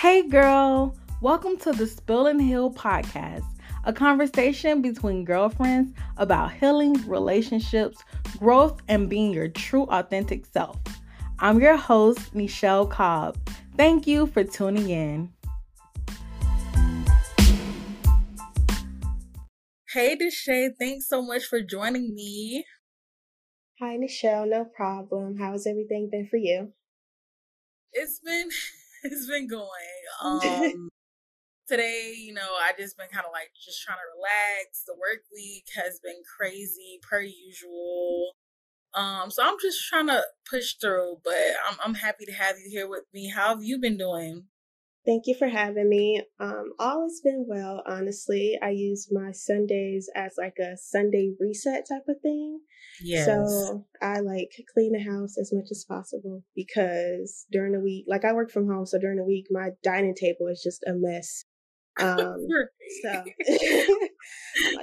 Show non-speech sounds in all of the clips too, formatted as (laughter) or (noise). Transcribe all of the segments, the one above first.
Hey, girl, welcome to the Spill and Heal podcast, a conversation between girlfriends about healing, relationships, growth, and being your true, authentic self. I'm your host, Michelle Cobb. Thank you for tuning in. Hey, D'Shai, thanks so much for joining me. Hi, Michelle. No problem. How's everything been for you? It's been (laughs) it's been going. (laughs) Um today, you know, I just been kind of like just trying to relax. The work week has been crazy per usual. Um, so I'm just trying to push through, but I'm I'm happy to have you here with me. How have you been doing? Thank you for having me. Um, all has been well, honestly. I use my Sundays as like a Sunday reset type of thing. Yes. So I like clean the house as much as possible because during the week, like I work from home, so during the week my dining table is just a mess. (laughs) Um, so (laughs) (laughs) like,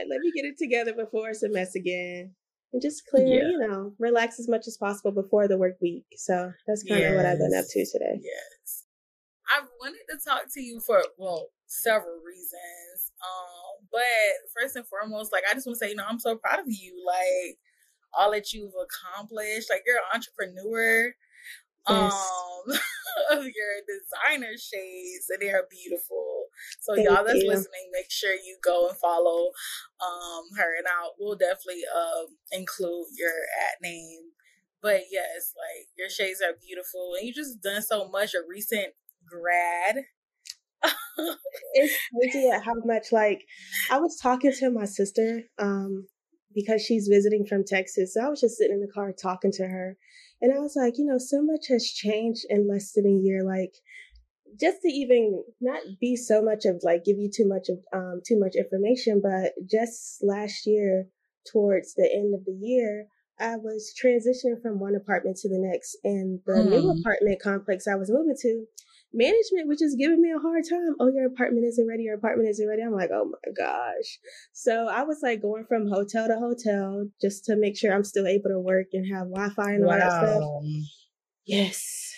let me get it together before it's a mess again. And just clear, yeah. you know, relax as much as possible before the work week. So that's kind yes. of what I've been up to today. Yes. I wanted to talk to you for well several reasons. Um, but first and foremost, like I just want to say, you know, I'm so proud of you. Like all that you've accomplished. Like you're an entrepreneur. Yes. Um, (laughs) of your designer shades, and they are beautiful. So Thank y'all that's you. listening, make sure you go and follow um her, and I will definitely uh include your at name. But yes, like your shades are beautiful, and you just done so much. A recent grad. it's crazy at how much like I was talking to my sister um because she's visiting from Texas. So I was just sitting in the car talking to her and I was like, you know, so much has changed in less than a year like just to even not be so much of like give you too much of um too much information but just last year towards the end of the year I was transitioning from one apartment to the next and the mm. new apartment complex I was moving to management was just giving me a hard time. Oh, your apartment isn't ready. Your apartment isn't ready. I'm like, oh my gosh. So I was like going from hotel to hotel just to make sure I'm still able to work and have Wi Fi and all wow. that stuff. Yes.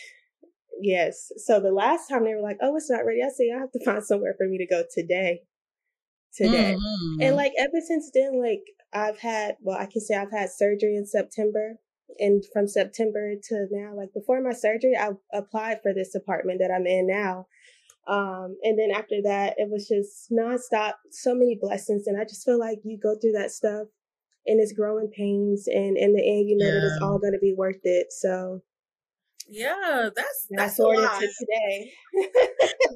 Yes. So the last time they were like, oh, it's not ready. I say, I have to find somewhere for me to go today. Today. Mm-hmm. And like ever since then, like I've had, well, I can say I've had surgery in September and from September to now, like before my surgery, I applied for this apartment that I'm in now. Um, and then after that, it was just nonstop, so many blessings. And I just feel like you go through that stuff and it's growing pains. And in the end, you know yeah. that it's all going to be worth it. So yeah, that's that's, that's a lot. today.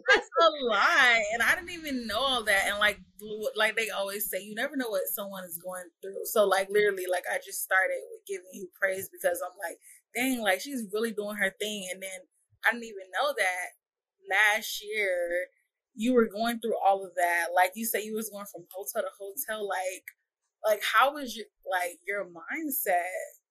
that's a (laughs) lot, and I didn't even know all that. And like like they always say, you never know what someone is going through. So like literally, like I just started with giving you praise because I'm like, dang, like she's really doing her thing. And then I didn't even know that last year you were going through all of that. Like you said, you was going from hotel to hotel. Like, like how was your like your mindset?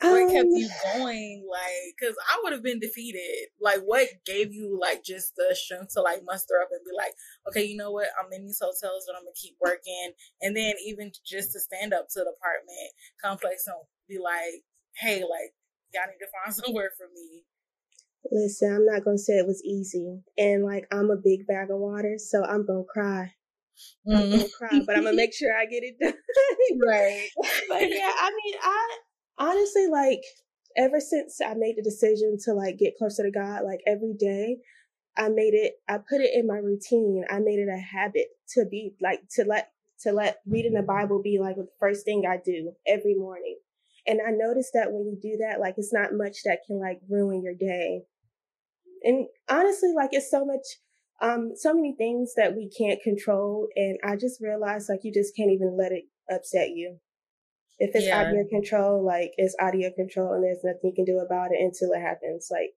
What kept you um, going like because i would have been defeated like what gave you like just the strength to like muster up and be like okay you know what i'm in these hotels but i'm gonna keep working and then even just to stand up to the apartment complex and be like hey like y'all need to find (laughs) somewhere for me listen i'm not gonna say it was easy and like i'm a big bag of water so i'm gonna cry. I'm gonna cry, but I'm gonna make sure I get it (laughs) done. (laughs) right. But yeah, I mean, I honestly, like ever since I made the decision to like get closer to God, like every day, I made it, I put it in my routine. I made it a habit to be like, to let, to let reading the Bible be like the first thing I do every morning. And I noticed that when you do that, like it's not much that can like ruin your day. And honestly, like it's so much, um, so many things that we can't control. And I just realized like you just can't even let it upset you. If it's yeah. out of your control, like it's out of your control and there's nothing you can do about it until it happens. Like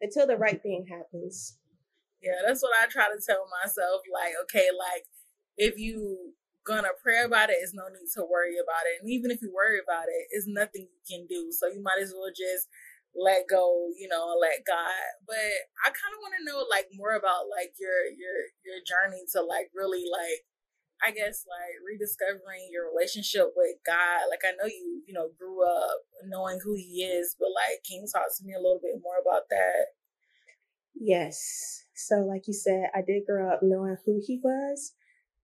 until the right thing happens. Yeah, that's what I try to tell myself. Like, okay, like if you gonna pray about it, it's no need to worry about it. And even if you worry about it, it's nothing you can do. So you might as well just let go, you know, let God. But I kind of want to know like more about like your your your journey to like really like I guess like rediscovering your relationship with God. Like I know you, you know, grew up knowing who he is, but like can you talk to me a little bit more about that? Yes. So, like you said, I did grow up knowing who he was,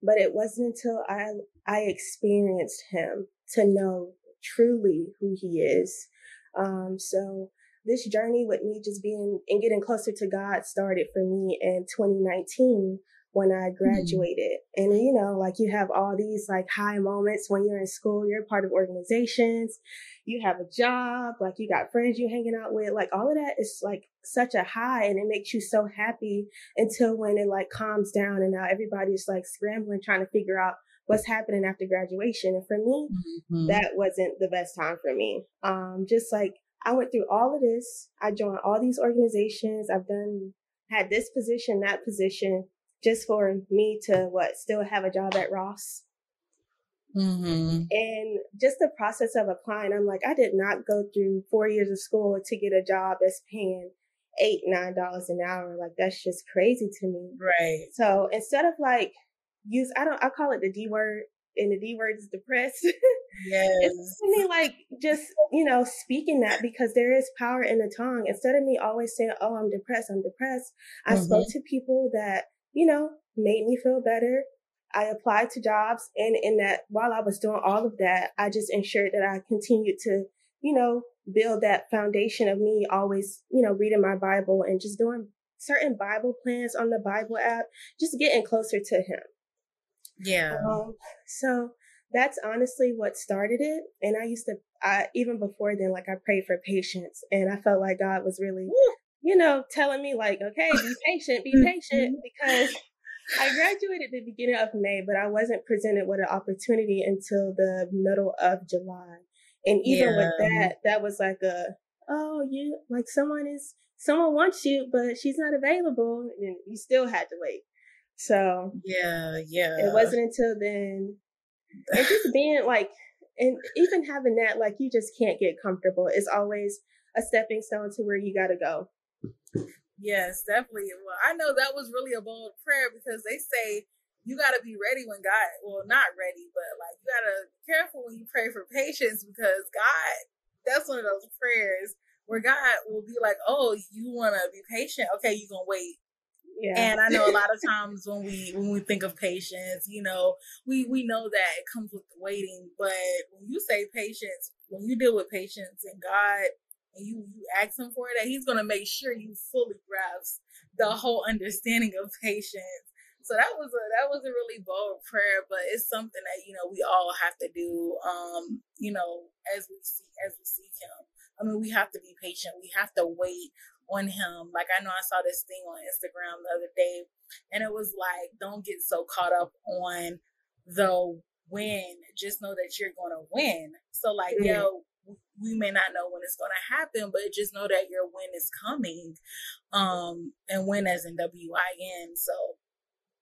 but it wasn't until I I experienced him to know truly who he is. Um, so this journey with me just being and getting closer to God started for me in 2019 when I mm-hmm. graduated. Mm-hmm. And you know, like you have all these like high moments when you're in school, you're part of organizations, you have a job, like you got friends you're hanging out with, like all of that is like such a high and it makes you so happy until when it like calms down and now everybody's like scrambling trying to figure out what's happening after graduation. And for me, mm-hmm. that wasn't the best time for me. Um, just like I went through all of this. I joined all these organizations. I've done, had this position, that position, just for me to what, still have a job at Ross. Mm-hmm. And just the process of applying, I'm like, I did not go through four years of school to get a job that's paying eight, nine dollars an hour. Like that's just crazy to me. Right. So instead of like use, I don't, I call it the D word and the D word is depressed. (laughs) Yes. it's to me like just, you know, speaking that because there is power in the tongue. Instead of me always saying, Oh, I'm depressed, I'm depressed, I mm-hmm. spoke to people that, you know, made me feel better. I applied to jobs and in that while I was doing all of that, I just ensured that I continued to, you know, build that foundation of me always, you know, reading my Bible and just doing certain Bible plans on the Bible app, just getting closer to him. Yeah. Um, so that's honestly what started it. And I used to, I, even before then, like I prayed for patience and I felt like God was really, you know, telling me like, okay, be patient, be patient mm-hmm. because I graduated the beginning of May, but I wasn't presented with an opportunity until the middle of July. And even yeah. with that, that was like a, oh, you, like someone is, someone wants you, but she's not available. And you still had to wait. So yeah, yeah. It wasn't until then, and just being like, and even having that, like you just can't get comfortable. It's always a stepping stone to where you got to go. Yes, definitely. Well, I know that was really a bold prayer because they say you got to be ready when God, well, not ready, but like you got to be careful when you pray for patience because God, that's one of those prayers where God will be like, oh, you want to be patient? Okay, you're going to wait yeah. And I know a lot of (laughs) times when we when we think of patience, you know, we we know that it comes with waiting, but when you say patience, when you deal with patience and God and you you ask him for it that, he's gonna make sure you fully grasp the whole understanding of patience. So that was a that was a really bold prayer, but it's something that you know we all have to do. Um, you know, as we see as we seek him. I mean, we have to be patient. We have to wait on him. Like I know I saw this thing on Instagram the other day, and it was like, don't get so caught up on the win. Just know that you're gonna win. So like, mm-hmm. yo, we may not know when it's gonna happen, but just know that your win is coming. Um, and win as in W I N. So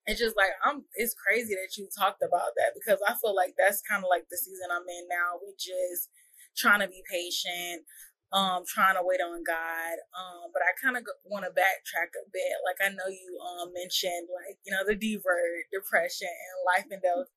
it's just like I'm. It's crazy that you talked about that because I feel like that's kind of like the season I'm in now, which is trying to be patient, um trying to wait on God. Um, but I kind of want to backtrack a bit. Like I know you um mentioned like you know the D word, depression, and life and death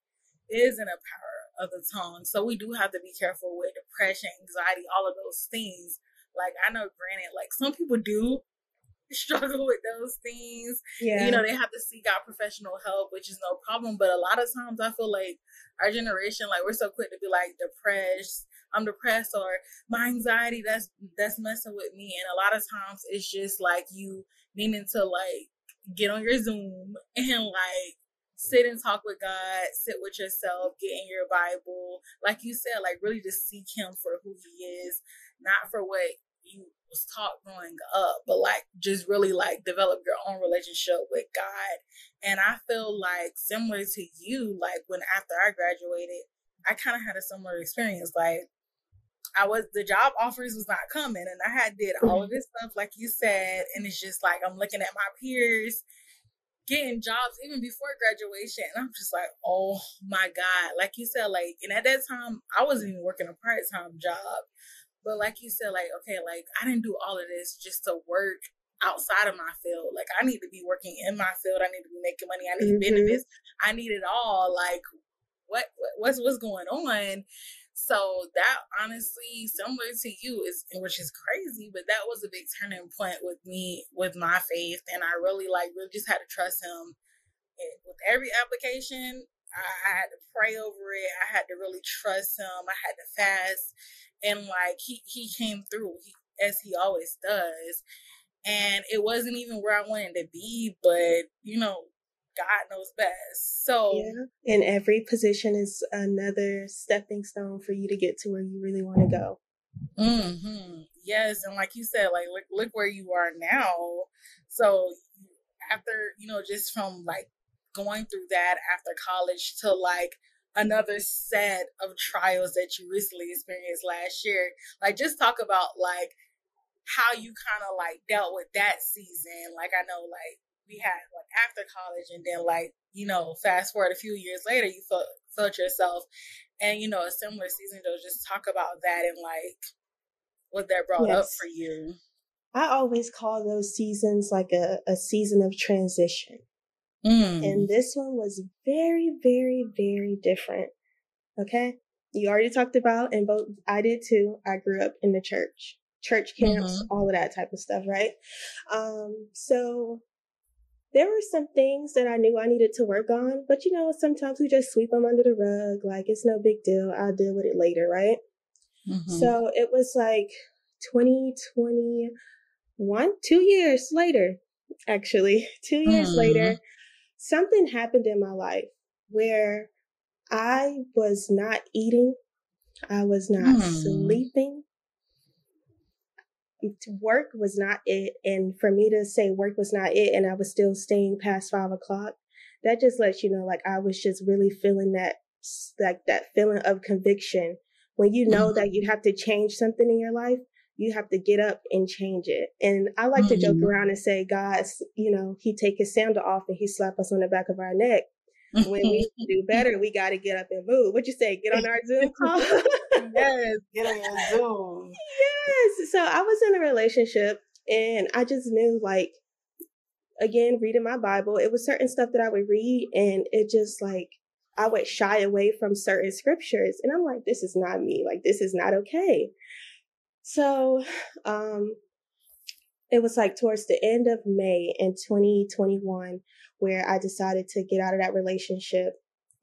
is in a power of the tongue. So we do have to be careful with depression, anxiety, all of those things. Like I know, granted, like some people do (laughs) struggle with those things. Yeah. You know, they have to seek out professional help, which is no problem. But a lot of times I feel like our generation, like we're so quick to be like depressed I'm depressed or my anxiety that's that's messing with me. And a lot of times it's just like you needing to like get on your Zoom (laughs) and like sit and talk with God, sit with yourself, get in your Bible. Like you said, like really just seek him for who he is, not for what you was taught growing up, but like just really like develop your own relationship with God. And I feel like similar to you, like when after I graduated, I kind of had a similar experience. Like I was the job offers was not coming, and I had did all of mm-hmm. this stuff like you said, and it's just like I'm looking at my peers getting jobs even before graduation, and I'm just like, oh my god, like you said, like, and at that time I wasn't even working a part time job, but like you said, like okay, like I didn't do all of this just to work outside of my field. Like I need to be working in my field. I need to be making money. I need mm-hmm. benefits. I need it all. Like what, what what's what's going on? So that honestly, similar to you, is which is crazy, but that was a big turning point with me with my faith, and I really like really just had to trust him with every application. I, I had to pray over it. I had to really trust him. I had to fast, and like he he came through he, as he always does. And it wasn't even where I wanted to be, but you know, God knows best. So, yeah. and every position is another stepping stone for you to get to where you really want to go. Mm-hmm. Yes, and like you said, like look, look where you are now. So after you know, just from like going through that after college to like another set of trials that you recently experienced last year, like just talk about like how you kind of like dealt with that season. Like I know, like we had like after college and then like you know fast forward a few years later you felt felt yourself and you know a similar season though just talk about that and like what that brought yes. up for you i always call those seasons like a, a season of transition mm. and this one was very very very different okay you already talked about and both i did too i grew up in the church church camps mm-hmm. all of that type of stuff right um so there were some things that I knew I needed to work on, but you know, sometimes we just sweep them under the rug. Like it's no big deal. I'll deal with it later, right? Mm-hmm. So it was like 2021, two years later, actually, (laughs) two years mm-hmm. later, something happened in my life where I was not eating, I was not mm. sleeping, work was not it. And for me to say work was not it and I was still staying past five o'clock, that just lets you know, like I was just really feeling that, like that feeling of conviction. When you know mm-hmm. that you have to change something in your life, you have to get up and change it. And I like mm-hmm. to joke mm-hmm. around and say, guys, you know, he take his sandal off and he slap us on the back of our neck when we (laughs) do better, we got to get up and move. What you say? Get on our Zoom (laughs) call? yes, get on Zoom. (laughs) Yes. So I was in a relationship and I just knew like, again, reading my Bible, it was certain stuff that I would read and it just like, I would shy away from certain scriptures. And I'm like, this is not me. Like, this is not okay. So, um, it was like towards the end of May in 2021 where I decided to get out of that relationship.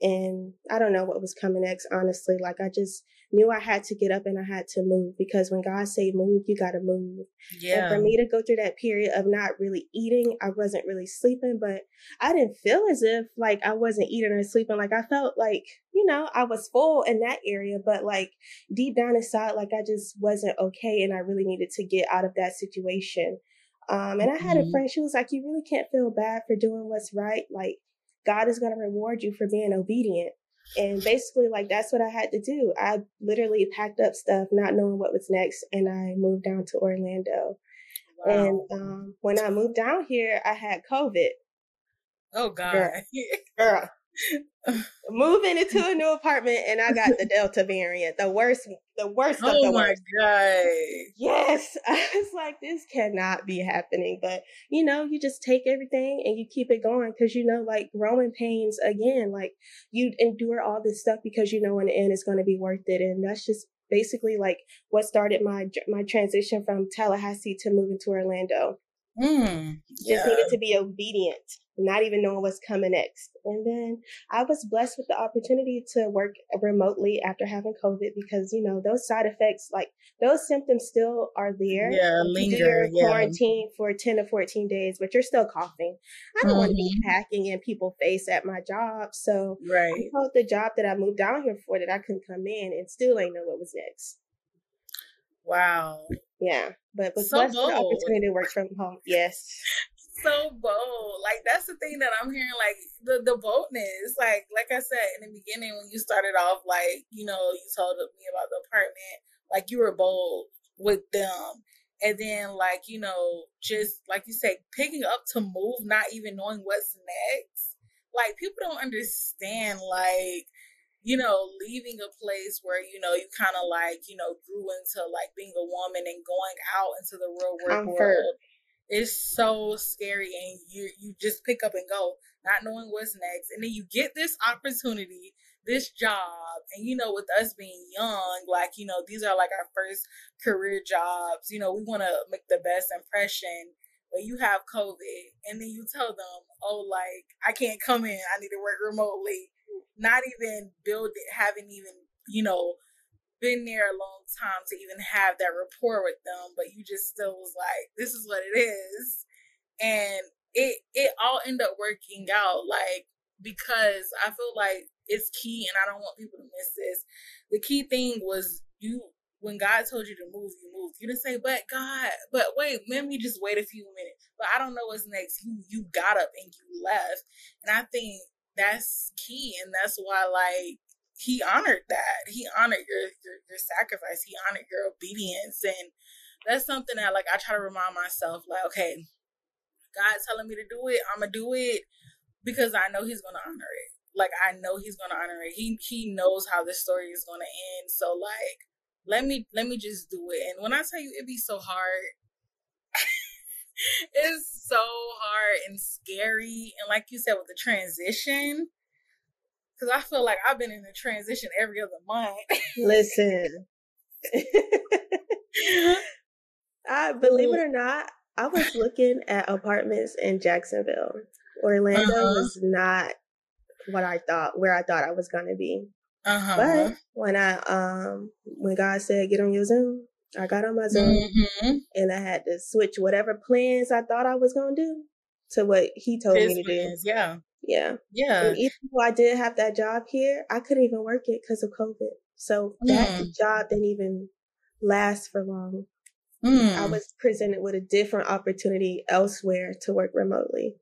And I don't know what was coming next, honestly. Like I just knew I had to get up and I had to move because when God say move, you got to move. Yeah. And for me to go through that period of not really eating, I wasn't really sleeping, but I didn't feel as if like I wasn't eating or sleeping. Like I felt like, you know, I was full in that area, but like deep down inside, like I just wasn't okay and I really needed to get out of that situation. Um, and I had mm-hmm. a friend, she was like, You really can't feel bad for doing what's right. Like, God is going to reward you for being obedient. And basically, like, that's what I had to do. I literally packed up stuff, not knowing what was next, and I moved down to Orlando. Wow. And um, when I moved down here, I had COVID. Oh, God. (laughs) Girl, girl moving into a new apartment and I got the Delta variant, the worst, the worst oh of the worst. Oh my god! Yes, (laughs) I was like, this cannot be happening. But you know, you just take everything and you keep it going because you know, like growing pains again, like you endure all this stuff because you know in the end it's going to be worth it, and that's just basically like what started my my transition from Tallahassee to moving to Orlando. Mm, yeah. Just needed to be obedient not even knowing what's coming next. And then I was blessed with the opportunity to work remotely after having COVID because, you know, those side effects, like those symptoms still are there. Yeah, linger. You yeah. quarantine for 10 to 14 days, but you're still coughing. I don't mm-hmm. want to be hacking in people's face at my job. So right. I told the job that I moved down here for that I couldn't come in and still ain't know what was next. Wow. Yeah, but was so the opportunity to work from home. Yes (laughs) so bold. Like that's the thing that I'm hearing. Like the the boldness. Like like I said in the beginning when you started off, like you know you told me about the apartment. Like you were bold with them, and then like you know just like you say, picking up to move, not even knowing what's next. Like people don't understand. Like you know, leaving a place where, you know, you kind of like, you know, grew into like being a woman and going out into the real world, world it's so scary and you you just pick up and go not knowing what's next. And then you get this opportunity this job and you know with us being young like you know these are like our first career jobs you know we want to make the best impression but you have covid and then you tell them oh like i can't come in. I need to work remotely not even build it haven't even you know been there a long time to even have that rapport with them but you just still was like this is what it is and it it all ended up working out like because I feel like it's key and I don't want people to miss this. The key thing was you when God told you to move, you moved. You didn't say, but God, but wait, let me just wait a few minutes. But I don't know what's next. You you got up and you left. And I think that's key and that's why like he honored that. He honored your, your your sacrifice. He honored your obedience. And that's something that like I try to remind myself, like, okay, God's telling me to do it, I'm gonna do it because I know He's gonna honor it. Like I know He's gonna honor it. He He knows how this story is gonna end. So like, let me let me just do it. And when I tell you, it'd be so hard. (laughs) it's and scary, and like you said with the transition, because I feel like I've been in a transition every other month. Listen, (laughs) (laughs) I believe it or not, I was looking at apartments in Jacksonville. Orlando uh-huh. was not what I thought, where I thought I was gonna be. Uh-huh. But when I um when God said get on your Zoom, I got on my Zoom mm-hmm. and I had to switch whatever plans I thought I was gonna do to what He told His me to do. Yeah, yeah, yeah. And even though I did have that job here, I couldn't even work it because of COVID. So that mm. job didn't even last for long. Mm. I was presented with a different opportunity elsewhere to work remotely.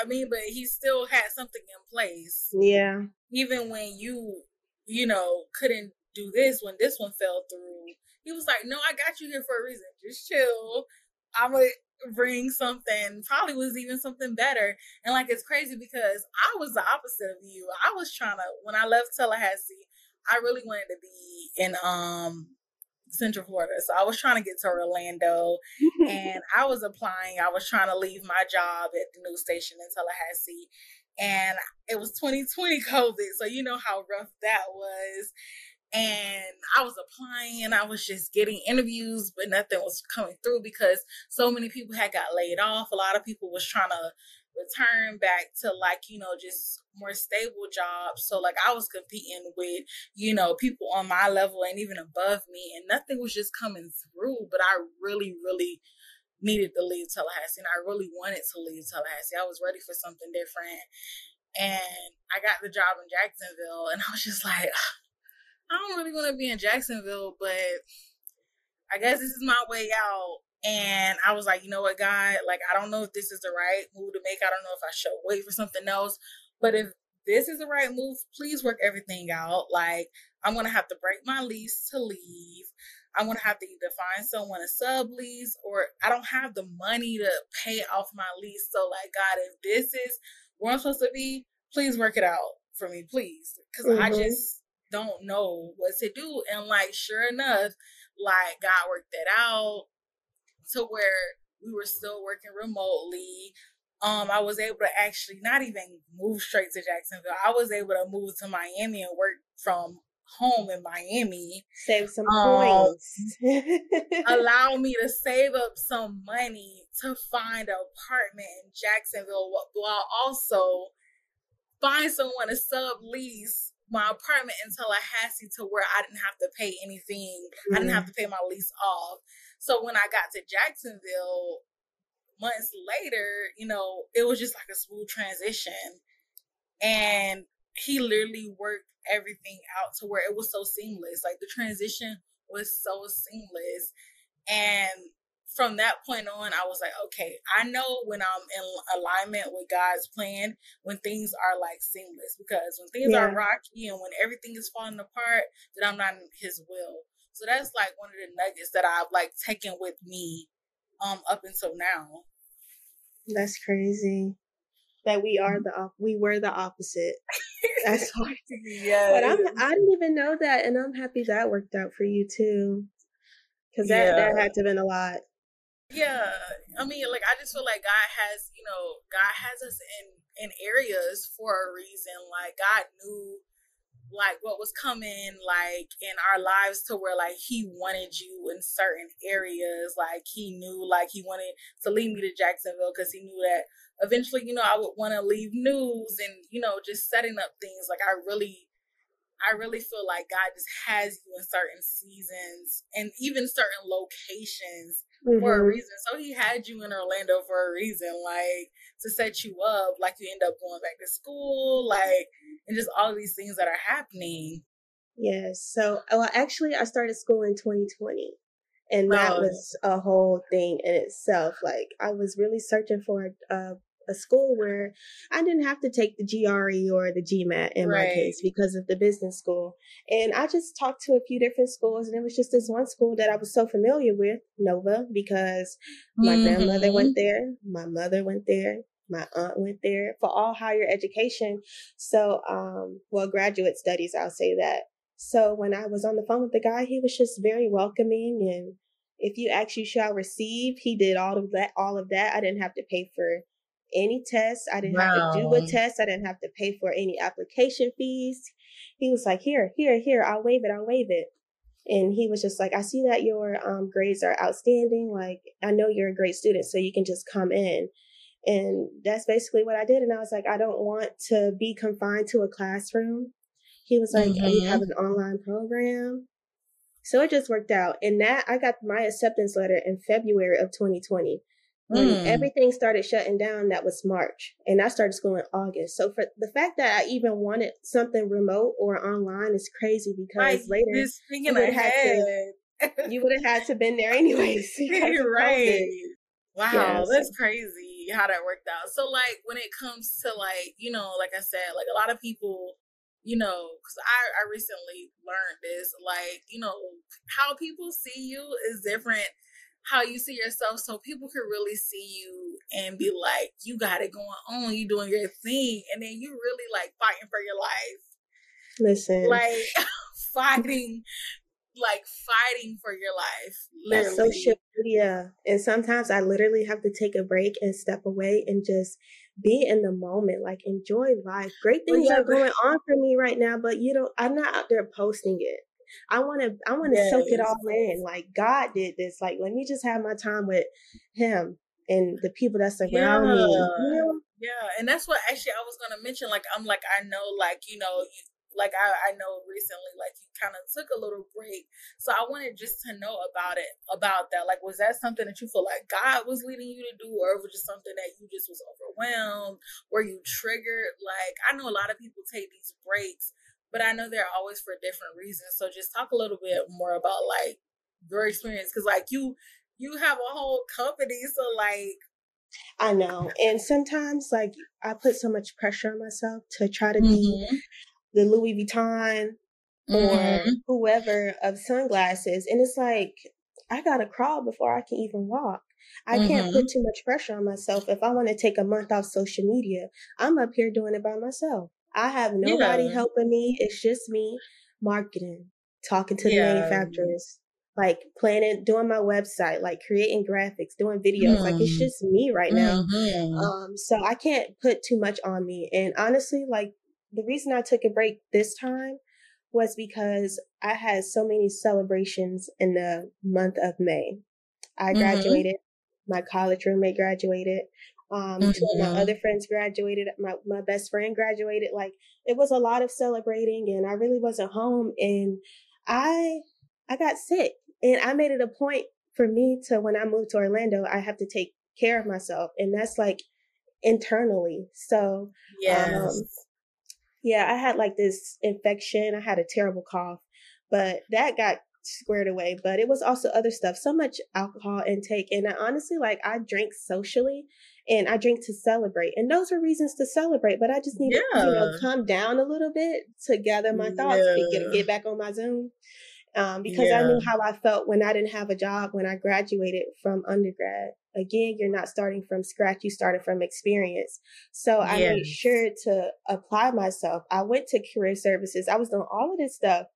I mean, but he still had something in place. Yeah. Even when you, you know, couldn't do this when this one fell through, he was like, "No, I got you here for a reason. Just chill. I'm gonna bring something. Probably was even something better." And like, it's crazy because I was the opposite of you. I was trying to when I left Tallahassee, I really wanted to be in um Central Florida. So I was trying to get to Orlando (laughs) and I was applying. I was trying to leave my job at the news station in Tallahassee. And it was 2020 (laughs) COVID. So you know how rough that was. And I was applying I was just getting interviews, but nothing was coming through because so many people had got laid off. A lot of people was trying to return back to like you know just more stable jobs so like i was competing with you know people on my level and even above me and nothing was just coming through but i really really needed to leave tallahassee and i really wanted to leave tallahassee i was ready for something different and i got the job in jacksonville and i was just like ah, i don't really want to be in jacksonville but i guess this is my way out and I was like, you know what, God, like, I don't know if this is the right move to make. I don't know if I should wait for something else. But if this is the right move, please work everything out. Like, I'm going to have to break my lease to leave. I'm going to have to either find someone to sublease or I don't have the money to pay off my lease. So, like, God, if this is where I'm supposed to be, please work it out for me, please. Because mm-hmm. I just don't know what to do. And, like, sure enough, like, God worked that out to where we were still working remotely. Um, I was able to actually not even move straight to Jacksonville. I was able to move to Miami and work from home in Miami. Save some um, points. (laughs) allow me to save up some money to find an apartment in Jacksonville while also find someone to sublease my apartment in Tallahassee to where I didn't have to pay anything. Mm-hmm. I didn't have mm-hmm. to pay my lease off. So when I got to Jacksonville months later, you know, it was just like a smooth transition. And he literally worked everything out to where it was so seamless. Like the transition was so seamless. And from that point on, I was like, okay, I know when I'm in alignment with God's plan, when things are like seamless, because when things yeah. are rocky and when everything is falling apart, that I'm not in His will. So that's like one of the nuggets that I've like taken with me um up until now. That's crazy. That we are the op- we were the opposite. (laughs) That's hard. yeah. But I'm I didn't even know that and I'm happy that worked out for you too. Cuz that yeah. that had to have been a lot. Yeah. I mean like I just feel like God has, you know, God has us in in areas for a reason. Like God knew like what was coming like in our lives to where like he wanted you in certain areas like he knew like he wanted to lead me to jacksonville because he knew that eventually you know i would want to leave news and you know just setting up things like i really i really feel like god just has you in certain seasons and even certain locations mm-hmm. for a mm-hmm. reason so he had you in orlando for a reason like to set you up like you end up going back to school like and just all these things that are happening. Yes. So, well, actually, I started school in 2020, and that oh. was a whole thing in itself. Like, I was really searching for a, a school where I didn't have to take the GRE or the GMAT in right. my case because of the business school. And I just talked to a few different schools, and it was just this one school that I was so familiar with, Nova, because my mm-hmm. grandmother went there, my mother went there, my aunt went there for all higher education. So, um, well, graduate studies, I'll say that. So when I was on the phone with the guy, he was just very welcoming. And if you ask, you shall receive. He did all of that, all of that. I didn't have to pay for any tests. I didn't wow. have to do a test. I didn't have to pay for any application fees. He was like, here, here, here, I'll waive it. I'll waive it. And he was just like, I see that your um, grades are outstanding. Like, I know you're a great student, so you can just come in. And that's basically what I did. And I was like, I don't want to be confined to a classroom. He was like, mm-hmm. you have an online program. So it just worked out. And that I got my acceptance letter in February of 2020. When mm. everything started shutting down, that was March. And I started school in August. So for the fact that I even wanted something remote or online is crazy because later you would, have to, (laughs) you would have had to been there anyways. (laughs) right. Wow, that's crazy how that worked out. So like when it comes to like, you know, like I said, like a lot of people, you know, cuz I I recently learned this like, you know, how people see you is different how you see yourself so people can really see you and be like, you got it going on, you doing your thing, and then you really like fighting for your life. Listen. Like (laughs) fighting like fighting for your life. Literally. social media. And sometimes I literally have to take a break and step away and just be in the moment, like enjoy life. Great things yeah, are going on for me right now, but you know, I'm not out there posting it. I want to, I want to yes. soak it all in. Like God did this. Like, let me just have my time with Him and the people that surround yeah. me. You know? Yeah, and that's what actually I was gonna mention. Like, I'm like, I know, like you know, like I, I know recently like you kind of took a little break so i wanted just to know about it about that like was that something that you feel like god was leading you to do or was just something that you just was overwhelmed were you triggered like i know a lot of people take these breaks but i know they're always for different reasons so just talk a little bit more about like your experience because like you you have a whole company so like I know. And sometimes like I put so much pressure on myself to try to be mm-hmm the Louis Vuitton or mm-hmm. whoever of sunglasses. And it's like, I gotta crawl before I can even walk. I mm-hmm. can't put too much pressure on myself. If I want to take a month off social media, I'm up here doing it by myself. I have nobody yeah. helping me. It's just me marketing, talking to yeah. the manufacturers, like planning, doing my website, like creating graphics, doing videos. Mm. Like it's mm. just me right now. Mm-hmm. Um, so I can't put too much on me. And honestly, like the reason I took a break this time was because I had so many celebrations in the month of May. I mm-hmm. graduated, mm-hmm. my college roommate graduated, um, mm-hmm. two of my other friends graduated, my, my best friend graduated. Like it was a lot of celebrating and I really wasn't home and I I got sick and I made it a point for me to when I moved to Orlando, I have to take care of myself and that's like internally. So yes. Um, yeah, I had like this infection. I had a terrible cough, but that got squared away. But it was also other stuff, so much alcohol intake. And I honestly, like, I drink socially and I drink to celebrate. And those are reasons to celebrate. But I just need yeah. to, you know, calm down a little bit to gather my thoughts yeah. to get, get back on my Zoom. Um, because yeah. I knew how I felt when I didn't have a job when I graduated from undergrad again, you're not starting from scratch, you started from experience. So I yes. made sure to apply myself. I went to career services. I was doing all of this stuff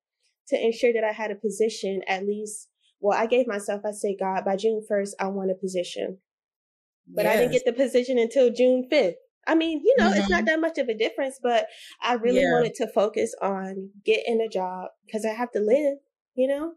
to ensure that I had a position at least. Well, I gave myself, I said, God, by June 1st, I want a position. But yes. I didn't get the position until June 5th. I mean, you know, mm-hmm. it's not mm-hmm. that much of a difference, but I really yeah. wanted to focus on getting a job because I have to live, you know?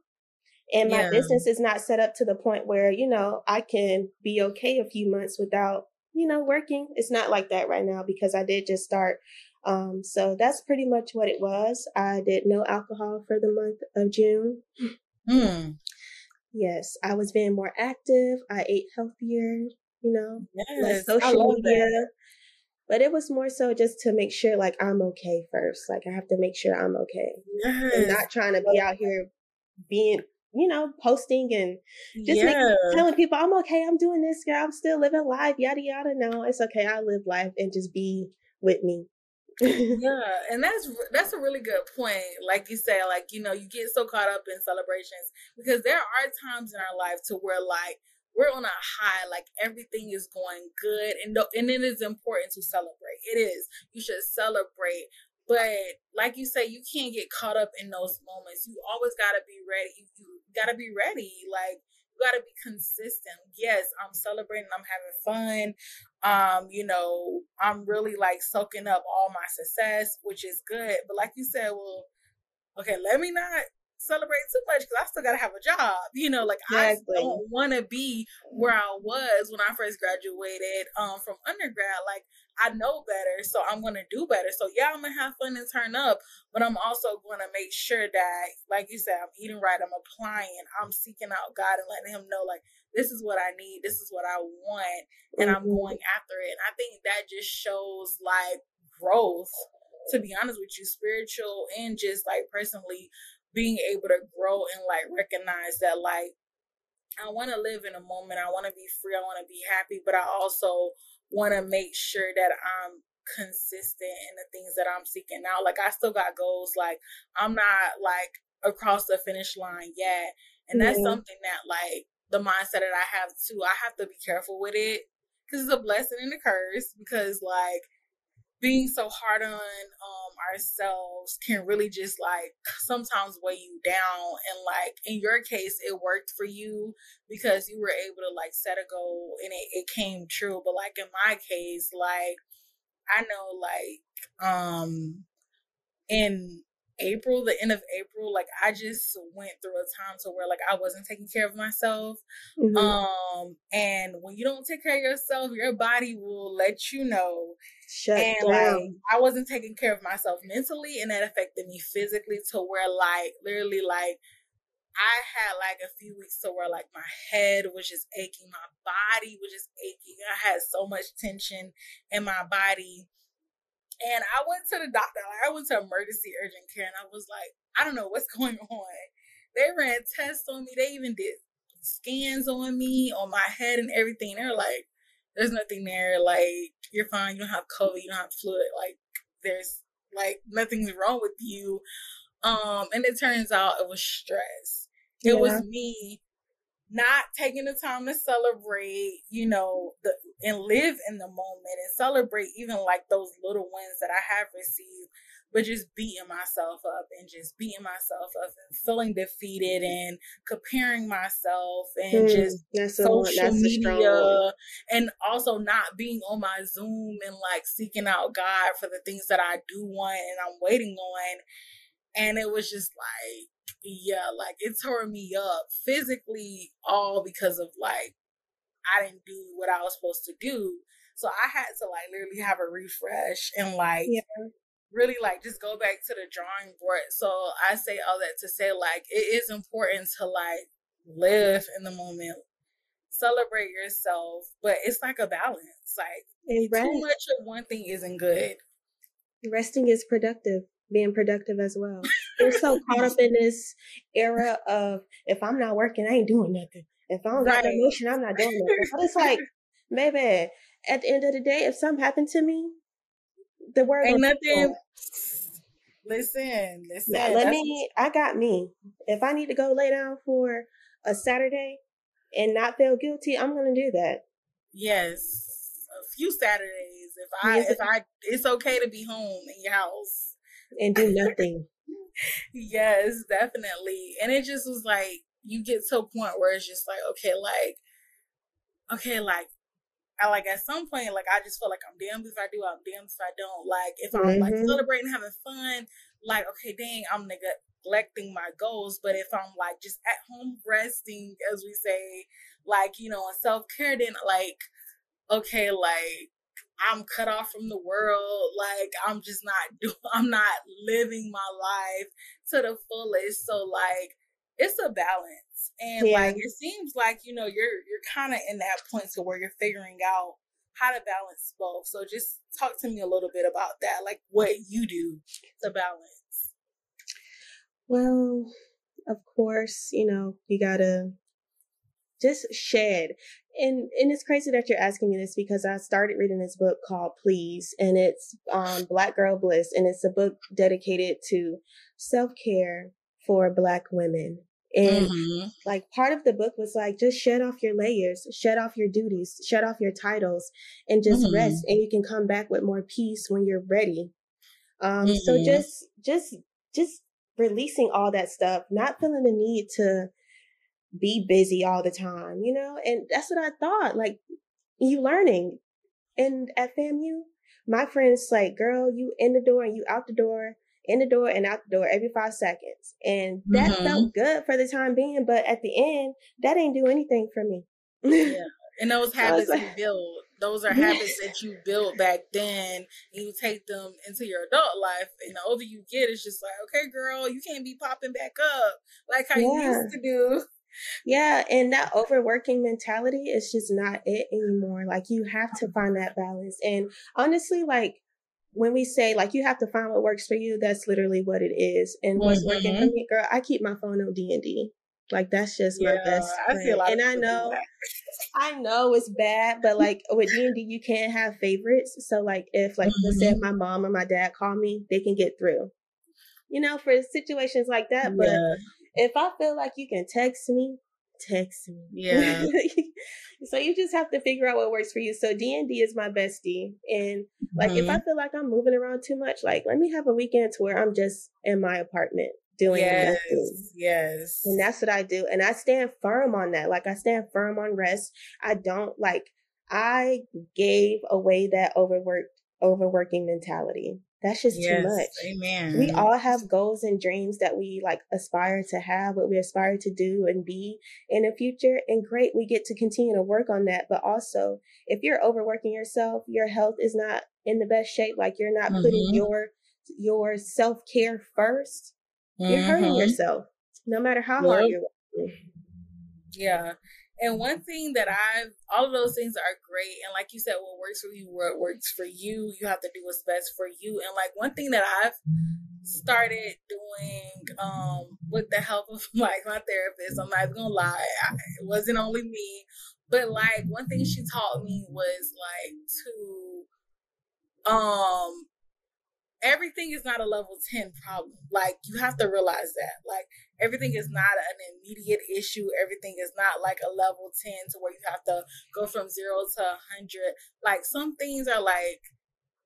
And my yeah. business is not set up to the point where, you know, I can be okay a few months without, you know, working. It's not like that right now because I did just start. Um, so that's pretty much what it was. I did no alcohol for the month of June. Mm. Yes, I was being more active. I ate healthier, you know, yes, less social media. That. But it was more so just to make sure like I'm okay first. Like I have to make sure I'm okay. Yes. And not trying to be out here being you know, posting and just yeah. making, telling people I'm okay, I'm doing this, girl, I'm still living life, yada yada. No, it's okay. I live life and just be with me. (laughs) yeah, and that's that's a really good point. Like you say, like you know, you get so caught up in celebrations because there are times in our life to where like we're on a high, like everything is going good, and and it is important to celebrate. It is. You should celebrate, but like you say, you can't get caught up in those moments. You always got to be ready. You, you got to be ready. Like, you got to be consistent. Yes, I'm celebrating. I'm having fun. Um, you know, I'm really like soaking up all my success, which is good. But like you said, well, okay, let me not celebrate too much because I still gotta have a job. You know, like exactly. I don't want to be where I was when I first graduated um, from undergrad. Like I know better, so I'm gonna do better. So yeah, I'm gonna have fun and turn up, but I'm also gonna make sure that, like you said, I'm eating right. I'm applying. I'm seeking out God and letting Him know, like this is what I need. This is what I want, and mm-hmm. I'm going after it. And I think that just shows like growth to be honest with you, spiritual and just like personally being able to grow and like recognize that like I want to live in a moment. I want to be free. I want to be happy, but I also want to make sure that I'm consistent in the things that I'm seeking out. Like I still got goals. Like I'm not like across the finish line yet. And that's mm-hmm. something that like the mindset that I have too. I have to be careful with it because it's a blessing and a curse because like being so hard on um ourselves can really just like sometimes weigh you down and like in your case it worked for you because you were able to like set a goal and it, it came true. But like in my case like i know like um in April, the end of April, like I just went through a time to where like I wasn't taking care of myself. Mm-hmm. Um, and when you don't take care of yourself, your body will let you know. Shut and down. like I wasn't taking care of myself mentally, and that affected me physically to where like literally like I had like a few weeks to where like my head was just aching, my body was just aching. I had so much tension in my body and I went to the doctor. Like I went to emergency urgent care, and I was like, I don't know what's (laughs) going on. They ran tests on me. They even did scans on me, on my head, and everything. They're like, there's nothing there. Like you're fine. You don't have COVID. You don't have fluid. Like there's like nothing's wrong with you. Um, and it turns out it was stress. It yeah. was me not taking the time to celebrate, you know, the and live in the moment and celebrate even like those little wins that I have received, but just beating myself up and just beating myself up and feeling defeated and comparing myself and mm, just social media and also not being on my Zoom and like seeking out God for the things that I do want and I'm waiting on. And it was just like yeah, like it tore me up physically, all because of like I didn't do what I was supposed to do. So I had to like literally have a refresh and like yeah. really like just go back to the drawing board. So I say all that to say like it is important to like live in the moment, celebrate yourself, but it's like a balance. Like too much of one thing isn't good. Resting is productive being productive as well. We're so (laughs) caught up in this era of if I'm not working, I ain't doing nothing. If I don't got right. emotion, I'm not doing nothing. But it's like, (laughs) baby, at the end of the day, if something happened to me, the word ain't nothing. Listen, listen. Now, let me. I got me. If I need to go lay down for a Saturday and not feel guilty, I'm gonna do that. Yes, a few Saturdays. If I, yes. if I, it's okay to be home in your house and do nothing. Yes, definitely. And it just was like you get to a point where it's just like, okay, like, okay, like I like at some point, like I just feel like I'm damned if I do, I'm damned if I don't. Like if I'm mm-hmm. like celebrating, having fun, like okay, dang, I'm neglecting my goals. But if I'm like just at home resting, as we say, like you know, self care, then like okay, like I'm cut off from the world. Like I'm just not (laughs) doing. I'm not living my life to the fullest. So like it's a balance, and yeah. like it seems like you know you're you're kind of in that point to where you're figuring out how to balance both. So just talk to me a little bit about that, like what you do to balance. Well, of course, you know you gotta just shed and and it's crazy that you're asking me this because I started reading this book called Please, and it's um, Black Girl Bliss, and it's a book dedicated to self care for Black women. And mm-hmm. like part of the book was like just shed off your layers, shed off your duties, shed off your titles, and just mm-hmm. rest. And you can come back with more peace when you're ready. Um, mm-hmm. so just just just releasing all that stuff, not feeling the need to be busy all the time, you know? And that's what I thought. Like, you learning. And at FAMU, my friends like, girl, you in the door and you out the door, in the door and out the door every five seconds. And that mm-hmm. felt good for the time being, but at the end, that ain't do anything for me. yeah. And those (laughs) habits like, you build, those are (laughs) habits that you built back then, and you take them into your adult life. And the older you get, it's just like, okay, girl, you can't be popping back up like how yeah. you used to do. Yeah, and that overworking mentality is just not it anymore. Like you have to find that balance. And honestly, like when we say like you have to find what works for you, that's literally what it is. And what's mm-hmm. working for mm-hmm. me, girl, I keep my phone on D and D. Like that's just yeah, my best. Friend. I and I know, I know it's bad, but like with D and D, you can't have favorites. So like if like mm-hmm. let's say mm-hmm. my mom or my dad call me, they can get through. You know, for situations like that. But yeah. If I feel like you can text me, text me. Yeah. (laughs) so you just have to figure out what works for you. So D and D is my bestie, and like mm-hmm. if I mm-hmm. feel like I'm moving around too much, like let me have a weekend to where I'm just in my apartment doing yes, nothing. Yes. And that's what I do, and I stand firm on that. Like I stand firm on rest. I don't like. I gave away that overworked overworking mentality. That's just yes, too much. Amen. We all have goals and dreams that we like aspire to have, what we aspire to do and be in the future. And great, we get to continue to work on that. But also, if you're overworking yourself, your health is not in the best shape. Like you're not mm-hmm. putting your your self care 1st you mm-hmm. you're hurting mm-hmm. yourself, no matter how yep. hard you're working. Yeah. And one thing that I've, all of those things are great. And like you said, what works for you, what works for you, you have to do what's best for you. And like one thing that I've started doing um, with the help of (laughs) like my therapist, I'm not gonna lie, I, it wasn't only me, but like one thing she taught me was like to um everything is not a level 10 problem. Like you have to realize that. Like everything is not an immediate issue. Everything is not like a level 10 to where you have to go from 0 to 100. Like some things are like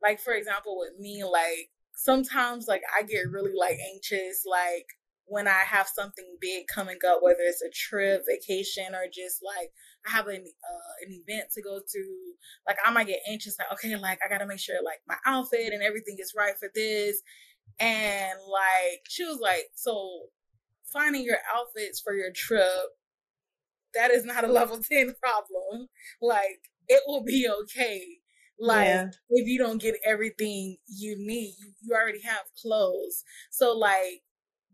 like for example with me like sometimes like I get really like anxious like when I have something big coming up, whether it's a trip, vacation, or just like I have an uh, an event to go to, like I might get anxious, like okay, like I gotta make sure like my outfit and everything is right for this, and like she was like, so finding your outfits for your trip, that is not a level (laughs) ten problem. Like it will be okay. Like yeah. if you don't get everything you need, you, you already have clothes. So like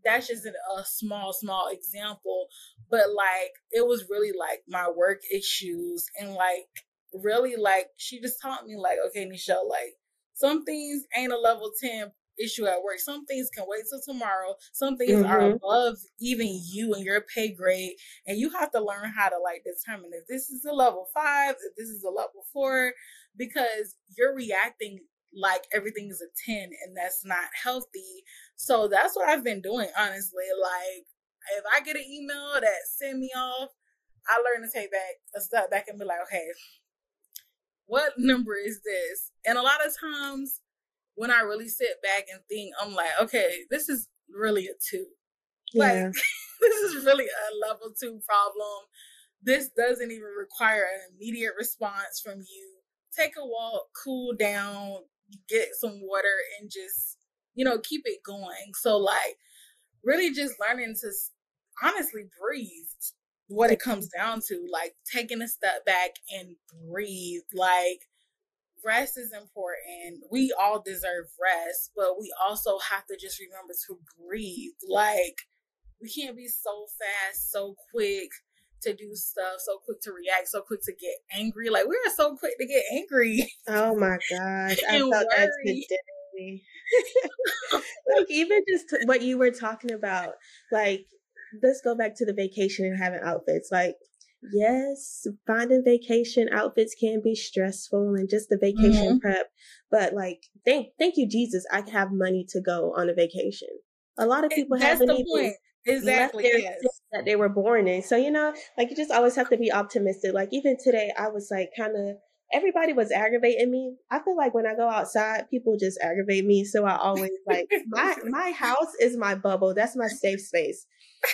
that's just a, a small, small example. But like, it was really like my work issues and like, really like, she just taught me like, okay, Michelle, like, some things ain't a level 10 issue at work. Some things can wait till tomorrow. Some things mm-hmm. are above even you and your pay grade. And you have to learn how to like determine if this is a level five, if this is a level four, because you're reacting like everything is a 10 and that's not healthy. So that's what I've been doing, honestly. Like if I get an email that send me off, I learn to take back a step back and be like, okay, what number is this? And a lot of times when I really sit back and think, I'm like, okay, this is really a two. Yeah. Like (laughs) this is really a level two problem. This doesn't even require an immediate response from you take a walk, cool down, get some water, and just you know keep it going. So like really just learning to honestly breathe what it comes down to like taking a step back and breathe like rest is important. We all deserve rest but we also have to just remember to breathe. Like we can't be so fast so quick to do stuff so quick to react so quick to get angry. Like we are so quick to get angry. Oh my gosh i (laughs) felt worry. that today. Like even just what you were talking about like let's go back to the vacation and having outfits. Like, yes, finding vacation outfits can be stressful and just the vacation mm-hmm. prep. But like, thank thank you, Jesus, I have money to go on a vacation. A lot of people That's haven't even point. exactly left their yes. that they were born in. So you know, like you just always have to be optimistic. Like even today, I was like kind of everybody was aggravating me. I feel like when I go outside, people just aggravate me. So I always like my my house is my bubble. That's my safe space.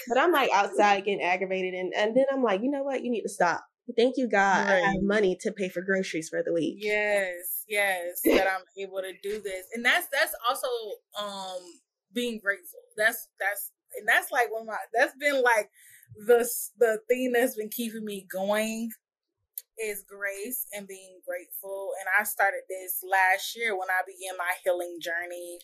But I'm like outside getting aggravated and, and then I'm like, you know what? You need to stop. Thank you, God. Right. I have money to pay for groceries for the week. Yes, yes, that I'm able to do this. And that's that's also um being grateful. That's that's and that's like one of my that's been like the the thing that's been keeping me going is grace and being grateful. And I started this last year when I began my healing journey.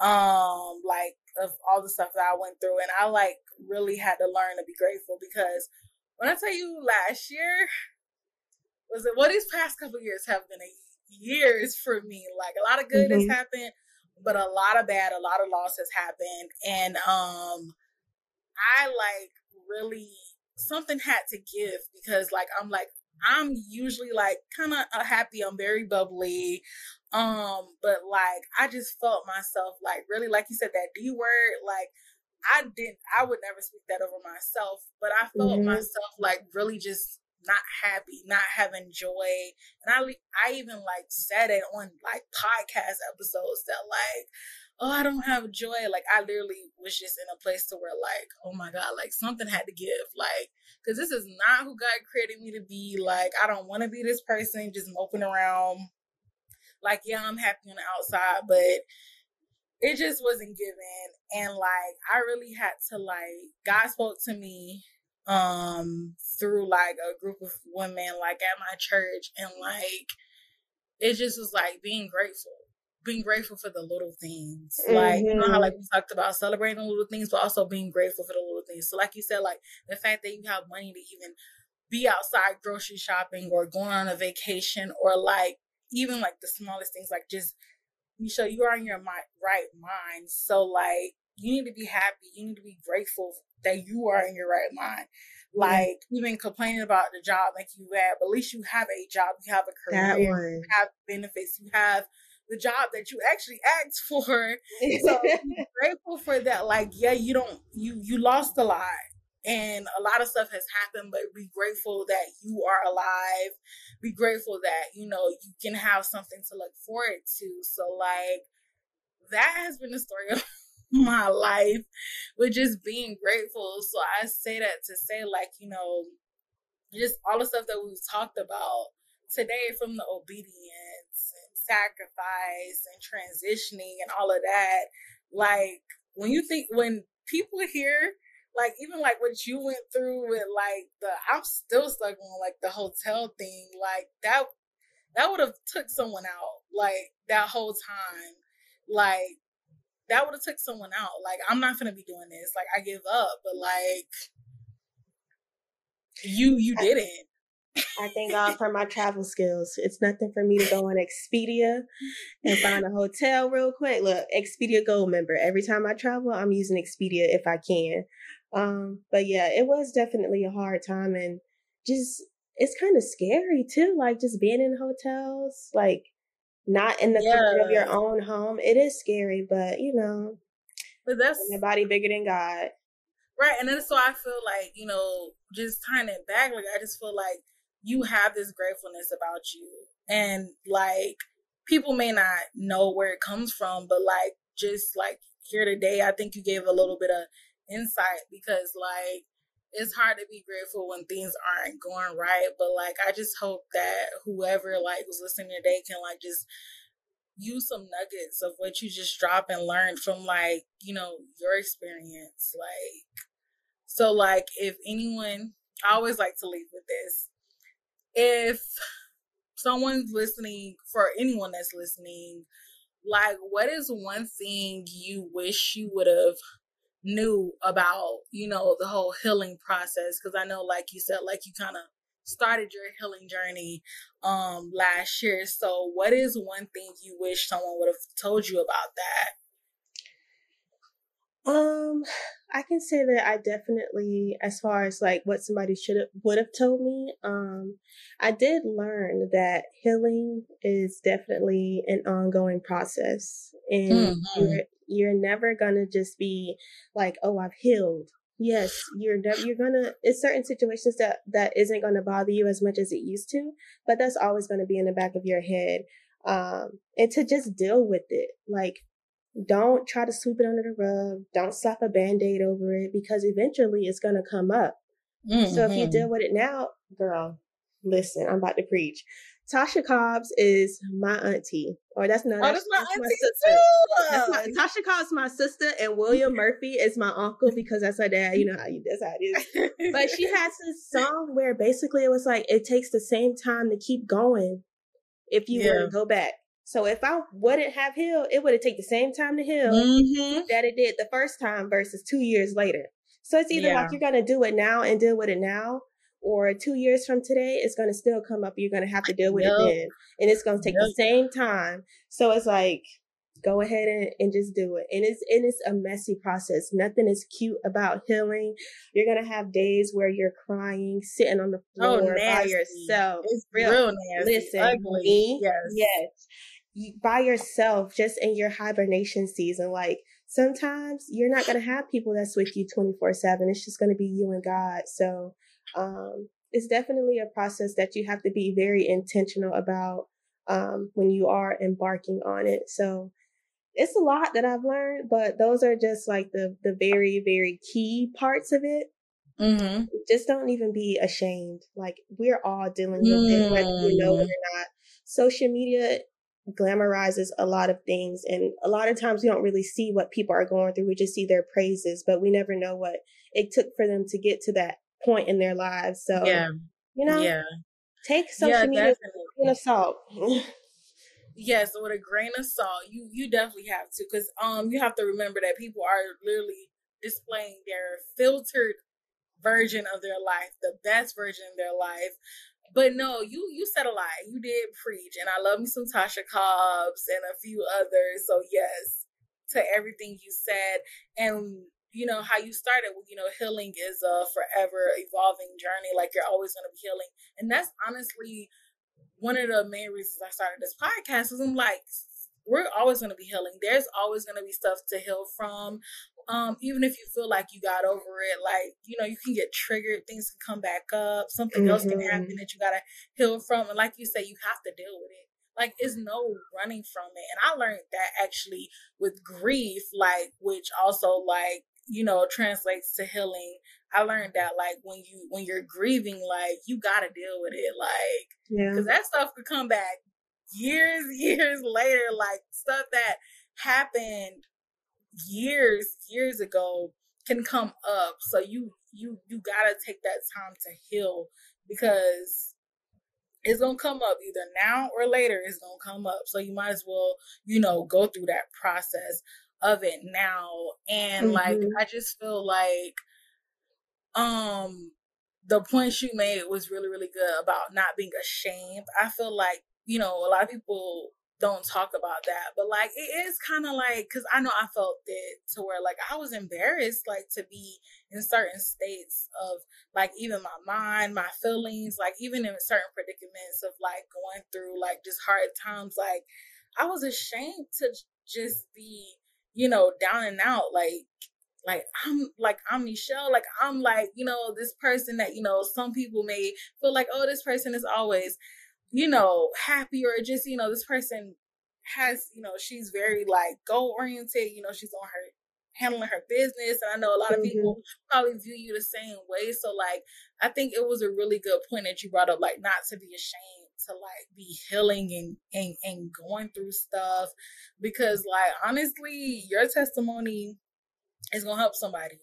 Um, like of all the stuff that I went through. And I like really had to learn to be grateful because when I tell you last year was it well these past couple years have been a years for me. Like a lot of good mm-hmm. has happened, but a lot of bad, a lot of loss has happened. And um I like really something had to give because like I'm like I'm usually like kind of uh, happy. I'm very bubbly. Um, but like I just felt myself like really, like you said, that D word, like I didn't, I would never speak that over myself, but I felt mm-hmm. myself like really just not happy, not having joy. And I, I even like said it on like podcast episodes that like, oh, I don't have joy. Like I literally was just in a place to where like, oh my God, like something had to give. Like, cause this is not who God created me to be. Like, I don't want to be this person just moping around. Like, yeah, I'm happy on the outside, but it just wasn't given. And like, I really had to like, God spoke to me um through like a group of women like at my church and like it just was like being grateful being grateful for the little things. Mm-hmm. Like, you know how like mm-hmm. we talked about celebrating the little things, but also being grateful for the little things. So like you said, like the fact that you have money to even be outside grocery shopping or going on a vacation or like even like the smallest things, like just you show you are in your right mind. So like you need to be happy. You need to be grateful that you are in your right mind. Like mm-hmm. even complaining about the job like you have, but at least you have a job, you have a career, you have benefits, you have the job that you actually asked (laughs) for. So be (laughs) grateful for that. Like, yeah, you don't you you lost a lot and a lot of stuff has happened, but be grateful that you are alive. Be grateful that, you know, you can have something to look forward to. So like that has been the story of (laughs) my life with just being grateful. So I say that to say like, you know, just all the stuff that we've talked about today from the obedience sacrifice and transitioning and all of that. Like when you think when people hear like even like what you went through with like the I'm still stuck on like the hotel thing, like that that would have took someone out like that whole time. Like that would have took someone out. Like I'm not gonna be doing this. Like I give up. But like you you didn't. I thank God for my travel skills. It's nothing for me to go on Expedia and find a hotel real quick. Look, Expedia Gold member. Every time I travel, I'm using Expedia if I can. Um, but yeah, it was definitely a hard time and just it's kind of scary too. Like just being in hotels, like not in the yeah. of your own home. It is scary, but you know, but that's nobody bigger than God. Right. And that's why I feel like, you know, just tying it back, like I just feel like you have this gratefulness about you. And like people may not know where it comes from, but like just like here today, I think you gave a little bit of insight because like it's hard to be grateful when things aren't going right. But like, I just hope that whoever like was listening today can like just use some nuggets of what you just drop and learn from like you know your experience. Like, so like if anyone, I always like to leave with this. If someone's listening, for anyone that's listening, like what is one thing you wish you would have knew about, you know, the whole healing process. Cause I know, like you said, like you kind of started your healing journey um last year. So what is one thing you wish someone would have told you about that? Um, I can say that I definitely, as far as like what somebody should have would have told me, um, I did learn that healing is definitely an ongoing process, and mm-hmm. you're you're never gonna just be like, oh, I've healed. Yes, you're never you're gonna it's certain situations that that isn't gonna bother you as much as it used to, but that's always gonna be in the back of your head. Um, and to just deal with it. Like don't try to sweep it under the rug. Don't slap a band-aid over it because eventually it's gonna come up. Mm-hmm. So if you mm-hmm. deal with it now, girl, listen, I'm about to preach. Tasha Cobbs is my auntie, or that's not. Oh, that's, my that's auntie my sister. My, Tasha Cobbs my sister, and William Murphy is my uncle because that's her dad. You know how you that's how it is. but she (laughs) has this song where basically it was like it takes the same time to keep going if you yeah. were to go back. So if I wouldn't have healed, it would have taken the same time to heal mm-hmm. that it did the first time versus two years later. So it's either yeah. like you're gonna do it now and deal with it now, or two years from today, it's going to still come up. You're going to have to deal with yep. it then. And it's going to take yep. the same time. So it's like, go ahead and, and just do it. And it's, and it's a messy process. Nothing is cute about healing. You're going to have days where you're crying, sitting on the oh, floor oh, by yourself. It's real, real nasty. Listen, Ugly. Me, yes. Yes. By yourself, just in your hibernation season. Like, sometimes you're not going to have people that's with you 24 7. It's just going to be you and God. So um, it's definitely a process that you have to be very intentional about um, when you are embarking on it. So it's a lot that I've learned, but those are just like the the very very key parts of it. Mm-hmm. Just don't even be ashamed. Like we're all dealing with mm-hmm. it, whether you know it or mm. not. Social media glamorizes a lot of things, and a lot of times we don't really see what people are going through. We just see their praises, but we never know what it took for them to get to that point in their lives. So, yeah. you know, yeah. take social yeah, media with a grain of salt. (laughs) yes, with a grain of salt. You you definitely have to because um you have to remember that people are literally displaying their filtered version of their life, the best version of their life. But no, you you said a lot. You did preach, and I love me some Tasha Cobbs and a few others. So yes, to everything you said, and you know how you started you know healing is a forever evolving journey. Like you're always going to be healing. And that's honestly one of the main reasons i started this podcast is i'm like we're always going to be healing. There's always going to be stuff to heal from um even if you feel like you got over it like you know you can get triggered things can come back up something mm-hmm. else can happen mm-hmm. that you got to heal from and like you say you have to deal with it like it's no running from it and i learned that actually with grief like which also like you know translates to healing i learned that like when you when you're grieving like you gotta deal with it like yeah because that stuff could come back years (laughs) years later like stuff that happened years years ago can come up. So you you you gotta take that time to heal because it's gonna come up either now or later it's gonna come up. So you might as well you know go through that process of it now. And mm-hmm. like i just feel like um the point you made was really really good about not being ashamed. I feel like you know a lot of people don't talk about that but like it is kind of like because i know i felt it to where like i was embarrassed like to be in certain states of like even my mind my feelings like even in certain predicaments of like going through like just hard times like i was ashamed to just be you know, down and out, like like I'm like I'm Michelle, like I'm like, you know, this person that, you know, some people may feel like, oh, this person is always, you know, happy or just, you know, this person has, you know, she's very like goal oriented, you know, she's on her handling her business. And I know a lot of mm-hmm. people probably view you the same way. So like I think it was a really good point that you brought up, like not to be ashamed to like be healing and and, and going through stuff. Because like honestly, your testimony is gonna help somebody.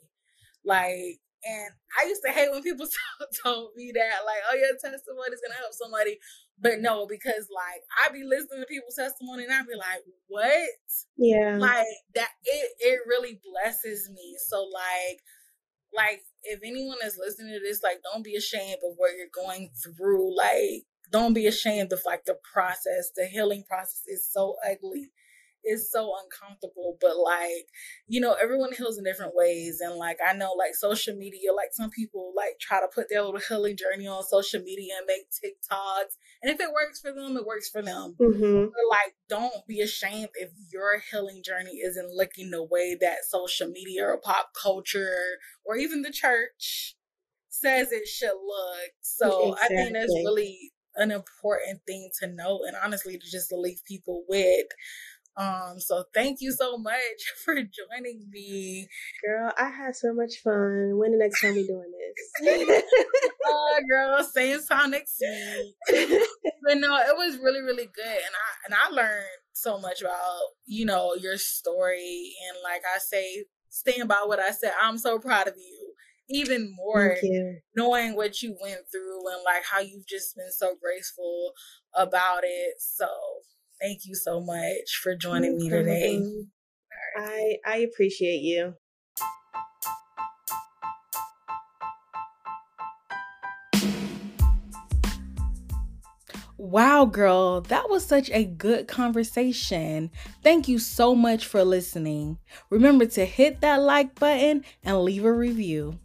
Like and I used to hate when people (laughs) told me that, like, oh, your testimony is gonna help somebody. But no, because like I be listening to people's testimony and I be like, what? Yeah. Like that it it really blesses me. So like like if anyone is listening to this, like don't be ashamed of what you're going through. Like don't be ashamed of like the process. The healing process is so ugly is so uncomfortable but like you know everyone heals in different ways and like i know like social media like some people like try to put their little healing journey on social media and make tiktoks and if it works for them it works for them mm-hmm. but like don't be ashamed if your healing journey isn't looking the way that social media or pop culture or even the church says it should look so exactly. i think that's really an important thing to know and honestly to just leave people with um, so thank you so much (laughs) for joining me. Girl, I had so much fun. When the next time we doing this? oh (laughs) girl, same time next week. (laughs) but no, it was really, really good. And I and I learned so much about, you know, your story. And like I say, stand by what I said. I'm so proud of you. Even more knowing what you went through and like how you've just been so graceful about it. So Thank you so much for joining me today. I I appreciate you. Wow, girl, that was such a good conversation. Thank you so much for listening. Remember to hit that like button and leave a review.